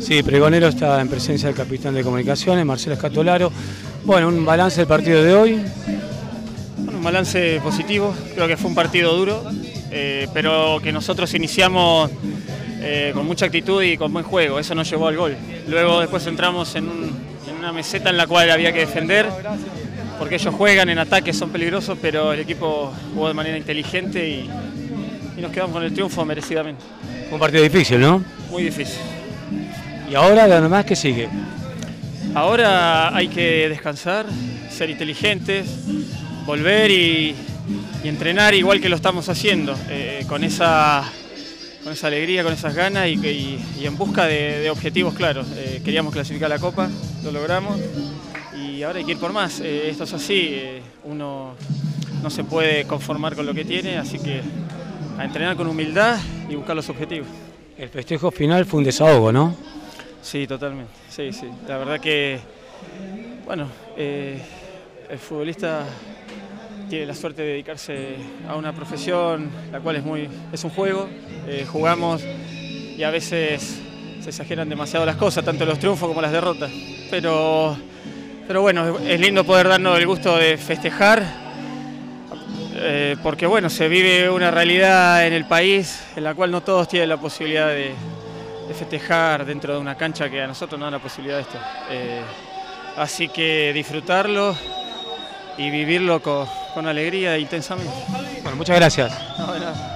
Sí, Pregonero está en presencia del capitán de comunicaciones, Marcelo Escatolaro. Bueno, un balance del partido de hoy. Bueno, un balance positivo, creo que fue un partido duro, eh, pero que nosotros iniciamos eh, con mucha actitud y con buen juego, eso nos llevó al gol. Luego después entramos en, en una meseta en la cual había que defender, porque ellos juegan en ataque, son peligrosos, pero el equipo jugó de manera inteligente y, y nos quedamos con el triunfo merecidamente. Un partido difícil, ¿no? Muy difícil. Y ahora, lo demás, ¿qué sigue? Ahora hay que descansar, ser inteligentes, volver y, entrenar igual que lo estamos haciendo, eh, con, esa, con esa alegría, con esas ganas y, en busca de, objetivos claros. Eh, queríamos clasificar la Copa, lo logramos y ahora hay que ir por más. Eh, esto es así, uno no se puede conformar con lo que tiene, así que a entrenar con humildad y buscar los objetivos. El festejo final fue un desahogo, ¿no? Sí, totalmente. Sí, sí. La verdad que, bueno, eh, el futbolista tiene la suerte de dedicarse a una profesión, la cual es muy, es un juego. Eh, jugamos y a veces se exageran demasiado las cosas, tanto los triunfos como las derrotas. Pero, pero bueno, es lindo poder darnos el gusto de festejar, eh, porque bueno, se vive una realidad en el país en la cual no todos tienen la posibilidad de, de festejar dentro de una cancha que a nosotros nos da la posibilidad de esto. Eh, así que disfrutarlo y vivirlo con, con alegría e intensamente. Bueno, muchas gracias. No.